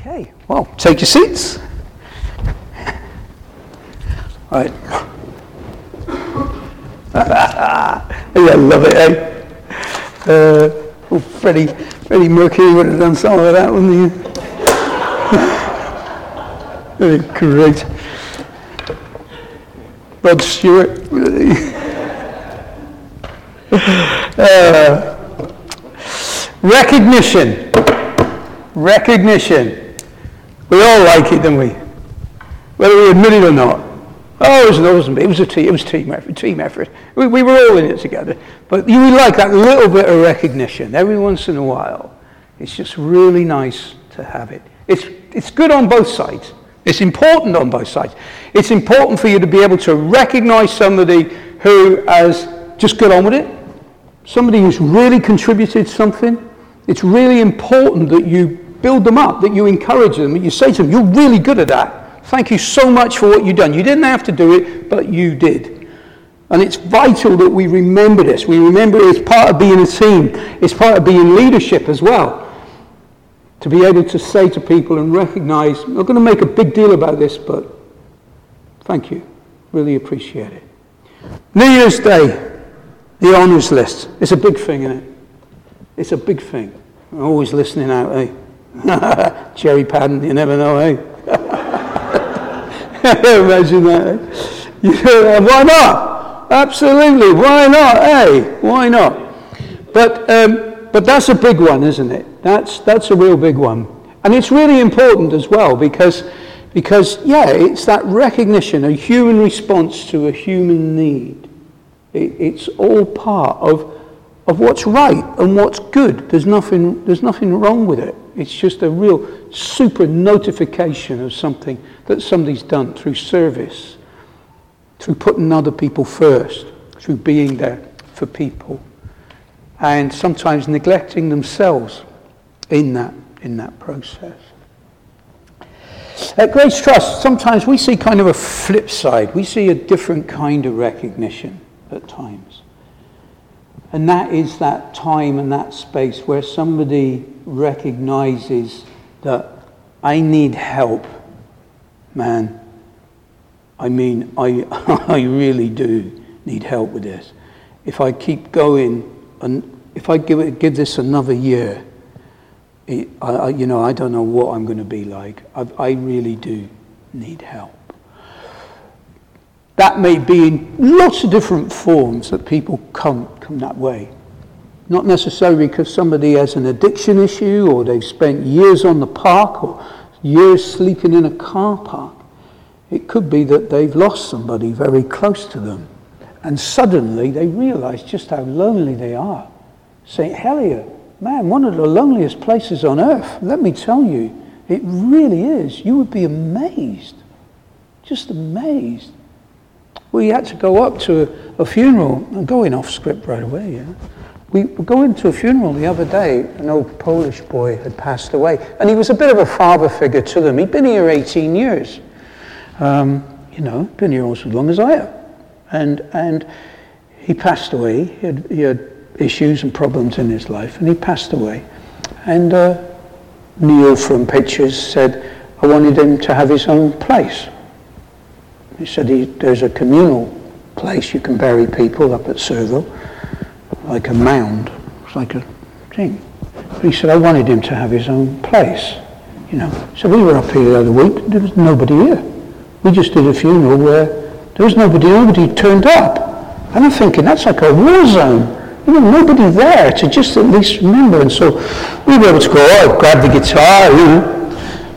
Okay, well, take your seats. All right. I love it, eh? Uh, oh, Freddie, Freddie Mercury would have done some of that, wouldn't he? Great. Rod Stewart. uh, recognition. Recognition. We all like it, don't we? Whether we admit it or not. Oh, it was, it was a team, it was team effort, team effort. We, we were all in it together. But you like that little bit of recognition every once in a while. It's just really nice to have it. It's, it's good on both sides. It's important on both sides. It's important for you to be able to recognize somebody who has just got on with it, somebody who's really contributed something. It's really important that you build them up, that you encourage them, that you say to them, You're really good at that. Thank you so much for what you've done. You didn't have to do it, but you did. And it's vital that we remember this. We remember it's part of being a team, it's part of being leadership as well to be able to say to people and recognize, I'm not going to make a big deal about this, but thank you. Really appreciate it. New Year's Day, the honours list. It's a big thing, isn't it? It's a big thing. I'm always listening out, eh? Jerry Padden, you never know, eh? Imagine that. Eh? You know, why not? Absolutely, why not, eh? Why not? But um, but that's a big one, isn't it? That's, that's a real big one. And it's really important as well because, because, yeah, it's that recognition, a human response to a human need. It, it's all part of, of what's right and what's good. There's nothing, there's nothing wrong with it. It's just a real super notification of something that somebody's done through service, through putting other people first, through being there for people and sometimes neglecting themselves in that, in that process. At Grace Trust, sometimes we see kind of a flip side. We see a different kind of recognition at times. And that is that time and that space where somebody recognizes that I need help, man. I mean, I, I really do need help with this. If I keep going and if I give, it, give this another year, it, I, you know, I don't know what I'm going to be like. I, I really do need help. That may be in lots of different forms that people come, come that way. Not necessarily because somebody has an addiction issue or they've spent years on the park or years sleeping in a car park. It could be that they've lost somebody very close to them and suddenly they realize just how lonely they are. St. Helier, man, one of the loneliest places on earth. Let me tell you, it really is. You would be amazed. Just amazed. We had to go up to a, a funeral. I'm going off script right away, yeah. We were going to a funeral the other day. An old Polish boy had passed away. And he was a bit of a father figure to them. He'd been here 18 years. Um, you know, been here almost as long as I have. And, and he passed away. He had, he had issues and problems in his life, and he passed away. And uh, Neil from Pitchers said, I wanted him to have his own place. He said he, there's a communal place you can bury people up at Surville, like a mound. It's like a thing. But he said, I wanted him to have his own place. You know. So we were up here the other week, there was nobody here. We just did a funeral where there was nobody, nobody turned up. And I'm thinking, that's like a war zone. You know, nobody there to just at least remember. And so we were able to go, oh, grab the guitar, you know,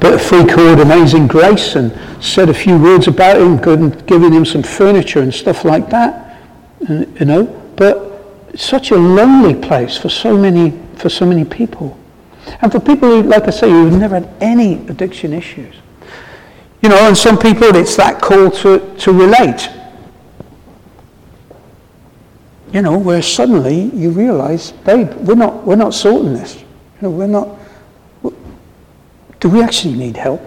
bit of free chord, Amazing Grace, and said a few words about him, giving him some furniture and stuff like that. You know, but it's such a lonely place for so many, for so many people. And for people who, like I say, who've never had any addiction issues. You know, and some people it's that call to, to relate. You know, where suddenly you realize, babe, we're not, we're not sorting this. You know, we're not, do we actually need help?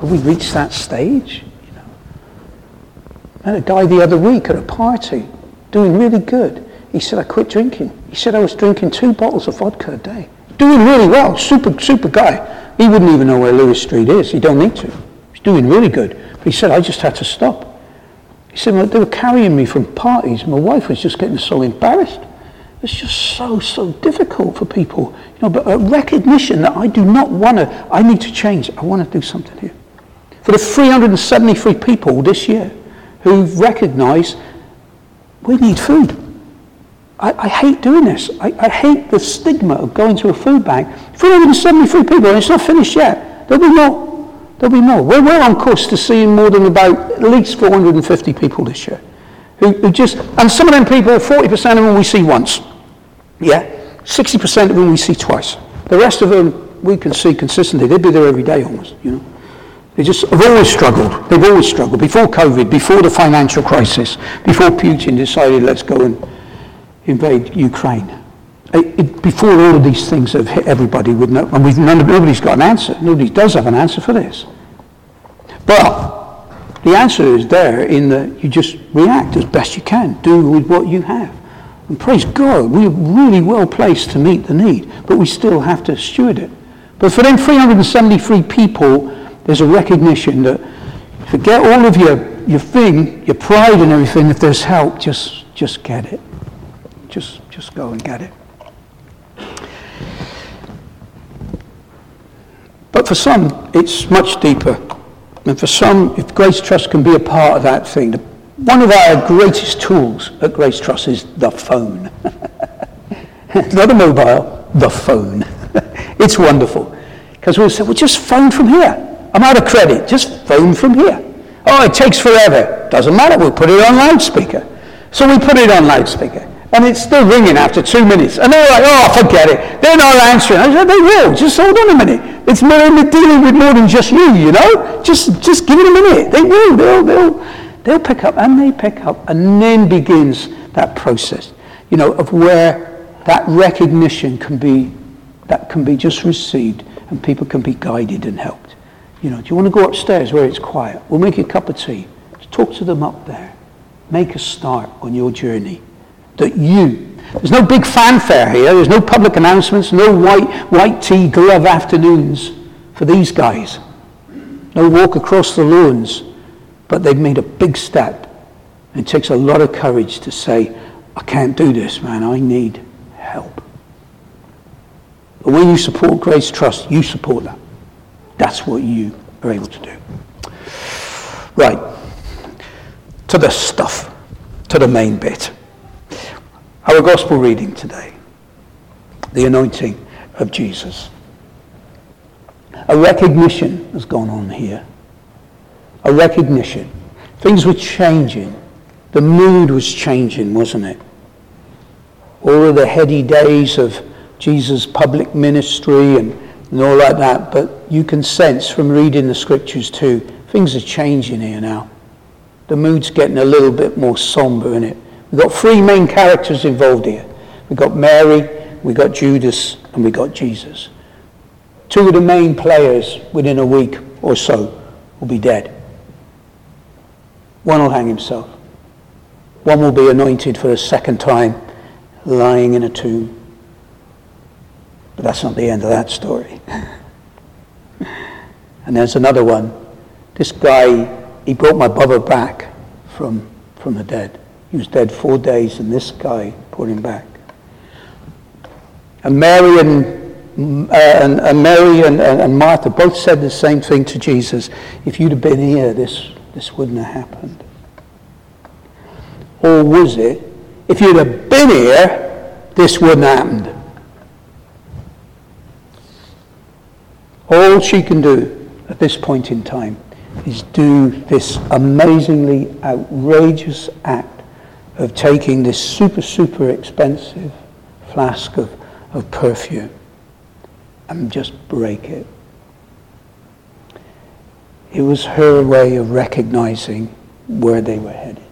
Have we reached that stage? You know? I had a guy the other week at a party doing really good. He said, I quit drinking. He said I was drinking two bottles of vodka a day. Doing really well, super, super guy. He wouldn't even know where Lewis Street is. He don't need to. He's doing really good. But he said, I just had to stop. He said, well, they were carrying me from parties. My wife was just getting so embarrassed. It's just so, so difficult for people. You know, but a recognition that I do not want to, I need to change. I want to do something here. For the 373 people this year who've recognized we need food. I, I hate doing this. I, I, hate the stigma of going to a food bank. 373 people, and it's not finished yet. There'll be more. There'll be more. We're well on course to seeing more than about at least 450 people this year. Who, who just, and some of them people, 40% of them we see once. Yeah? 60% of them we see twice. The rest of them we can see consistently. They'd be there every day almost, you know. They just have always struggled. They've always struggled. Before COVID, before the financial crisis, before Putin decided let's go and invade Ukraine. It, it, before all of these things have hit everybody with no, and we've, none, nobody's got an answer. Nobody does have an answer for this. But the answer is there in that you just react as best you can. Do with what you have. And praise God, we're really well placed to meet the need, but we still have to steward it. But for them 373 people, there's a recognition that forget all of your, your thing, your pride and everything, if there's help, just, just get it. Just, just go and get it. But for some, it's much deeper. And for some, if Grace Trust can be a part of that thing, one of our greatest tools at Grace Trust is the phone. Not a mobile, the phone. it's wonderful. Because we'll say, well, just phone from here. I'm out of credit. Just phone from here. Oh, it takes forever. Doesn't matter. We'll put it on loudspeaker. So we put it on loudspeaker. And it's still ringing after two minutes. And they're like, oh, forget it. They're not answering. I said, they will. Just hold on a minute. It's more dealing with more than just you, you know? Just, just give it a minute. They will. They'll, they'll, they'll pick up. And they pick up. And then begins that process, you know, of where that recognition can be, that can be just received and people can be guided and helped. You know, do you want to go upstairs where it's quiet? We'll make you a cup of tea. Talk to them up there. Make a start on your journey. That you, there's no big fanfare here. There's no public announcements, no white, white tea glove afternoons for these guys. No walk across the lawns. But they've made a big step. It takes a lot of courage to say, I can't do this, man. I need help. But when you support Grace Trust, you support that. That's what you are able to do. Right. To the stuff, to the main bit. Our gospel reading today. The anointing of Jesus. A recognition has gone on here. A recognition. Things were changing. The mood was changing, wasn't it? All of the heady days of Jesus' public ministry and and all like that. But you can sense from reading the scriptures too, things are changing here now. The mood's getting a little bit more somber in it. We've got three main characters involved here. We've got Mary, we've got Judas, and we've got Jesus. Two of the main players within a week or so will be dead. One will hang himself. One will be anointed for a second time, lying in a tomb. But that's not the end of that story. and there's another one. This guy, he brought my brother back from, from the dead. He was dead four days, and this guy brought him back. And Mary and, uh, and, and, Mary and, and Martha both said the same thing to Jesus. If you'd have been here, this, this wouldn't have happened. Or was it, if you'd have been here, this wouldn't have happened? All she can do at this point in time is do this amazingly outrageous act of taking this super, super expensive flask of, of perfume and just break it. It was her way of recognizing where they were headed.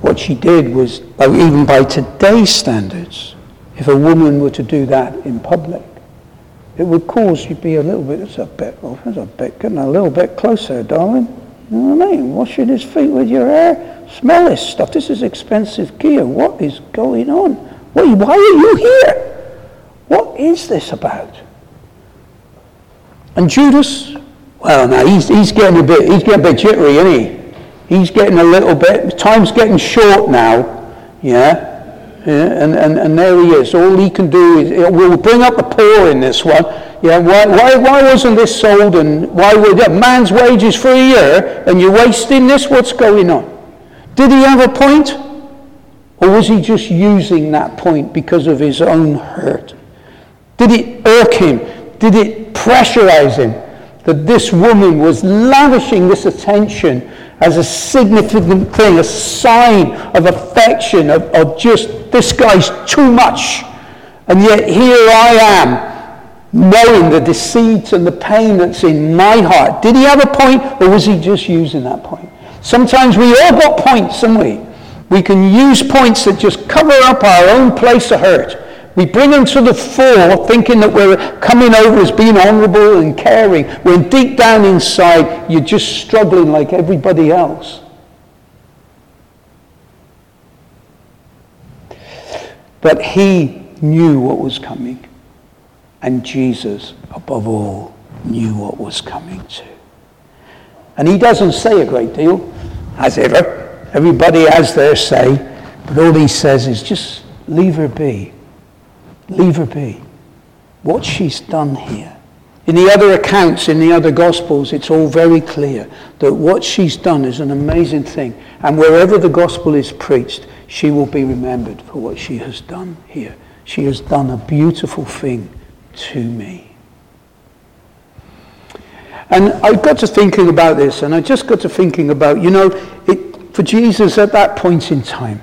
What she did was, oh, even by today's standards, if a woman were to do that in public, it would cause you to be a little bit, it's a bit, oh, it's a bit, getting a little bit closer, darling. You know what I mean? Washing his feet with your hair. Smell this stuff. This is expensive gear. What is going on? Why, why are you here? What is this about? And Judas, well, now he's, he's getting a bit, he's getting a bit jittery, isn't he? He's getting a little bit, time's getting short now, yeah? Yeah, and, and, and there he is. All he can do is, we'll bring up the poor in this one. Yeah, why, why, why wasn't this sold and why would a man's wages for a year and you're wasting this? What's going on? Did he have a point? Or was he just using that point because of his own hurt? Did it irk him? Did it pressurize him that this woman was lavishing this attention as a significant thing, a sign of affection, of, of just, this guy's too much. And yet here I am, knowing the deceit and the pain that's in my heart. Did he have a point, or was he just using that point? Sometimes we all got points, haven't we? We can use points that just cover up our own place of hurt. We bring them to the fore thinking that we're coming over as being honourable and caring, when deep down inside you're just struggling like everybody else. But he knew what was coming. And Jesus, above all, knew what was coming too. And he doesn't say a great deal, as ever. Everybody has their say. But all he says is just leave her be. Leave her be. What she's done here. In the other accounts, in the other Gospels, it's all very clear that what she's done is an amazing thing. And wherever the Gospel is preached, she will be remembered for what she has done here. She has done a beautiful thing to me. And I got to thinking about this, and I just got to thinking about, you know, it, for Jesus at that point in time,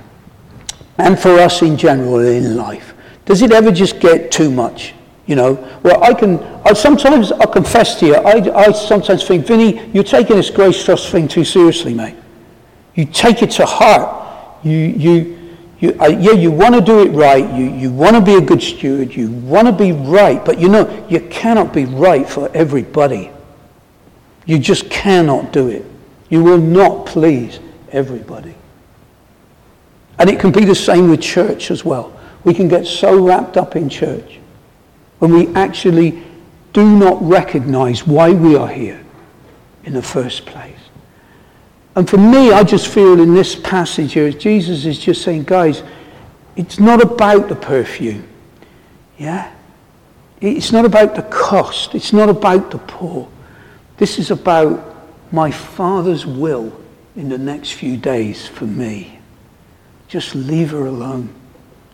and for us in general in life, does it ever just get too much? You know, well, I can, I sometimes, i confess to you, I, I sometimes think, Vini, you're taking this grace trust thing too seriously, mate. You take it to heart. You, you, you, uh, yeah, you want to do it right. You, you want to be a good steward. You want to be right. But you know, you cannot be right for everybody. You just cannot do it. You will not please everybody. And it can be the same with church as well. We can get so wrapped up in church when we actually do not recognize why we are here in the first place. And for me, I just feel in this passage here, Jesus is just saying, guys, it's not about the perfume. Yeah? It's not about the cost. It's not about the poor. This is about my Father's will in the next few days for me. Just leave her alone.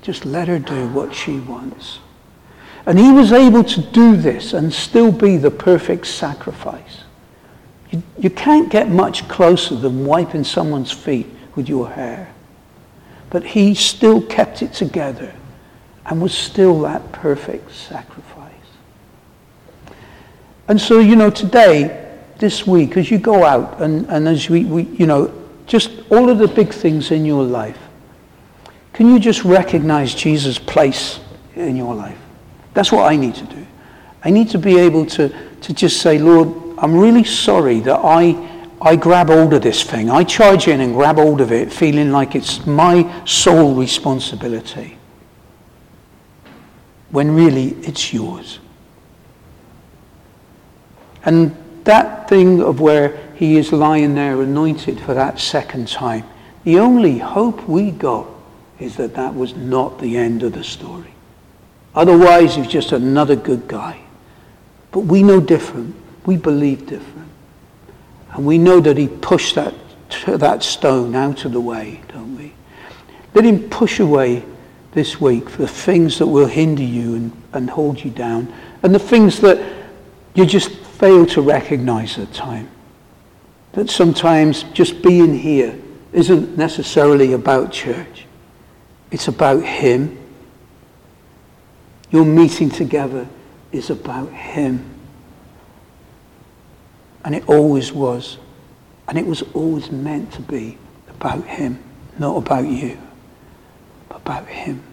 Just let her do what she wants. And he was able to do this and still be the perfect sacrifice. You, you can't get much closer than wiping someone's feet with your hair. But he still kept it together and was still that perfect sacrifice. And so, you know, today, this week, as you go out and, and as we, we, you know, just all of the big things in your life, can you just recognize Jesus' place in your life? That's what I need to do. I need to be able to, to just say, Lord, I'm really sorry that I, I grab hold of this thing. I charge in and grab hold of it, feeling like it's my sole responsibility. When really it's yours. And that thing of where he is lying there anointed for that second time, the only hope we got is that that was not the end of the story. Otherwise, he's just another good guy. But we know different. We believe different. And we know that he pushed that, that stone out of the way, don't we? Let him push away this week for the things that will hinder you and, and hold you down and the things that you just fail to recognize at time. That sometimes just being here isn't necessarily about church. It's about Him. Your meeting together is about Him. And it always was. And it was always meant to be about Him, not about you, but about Him.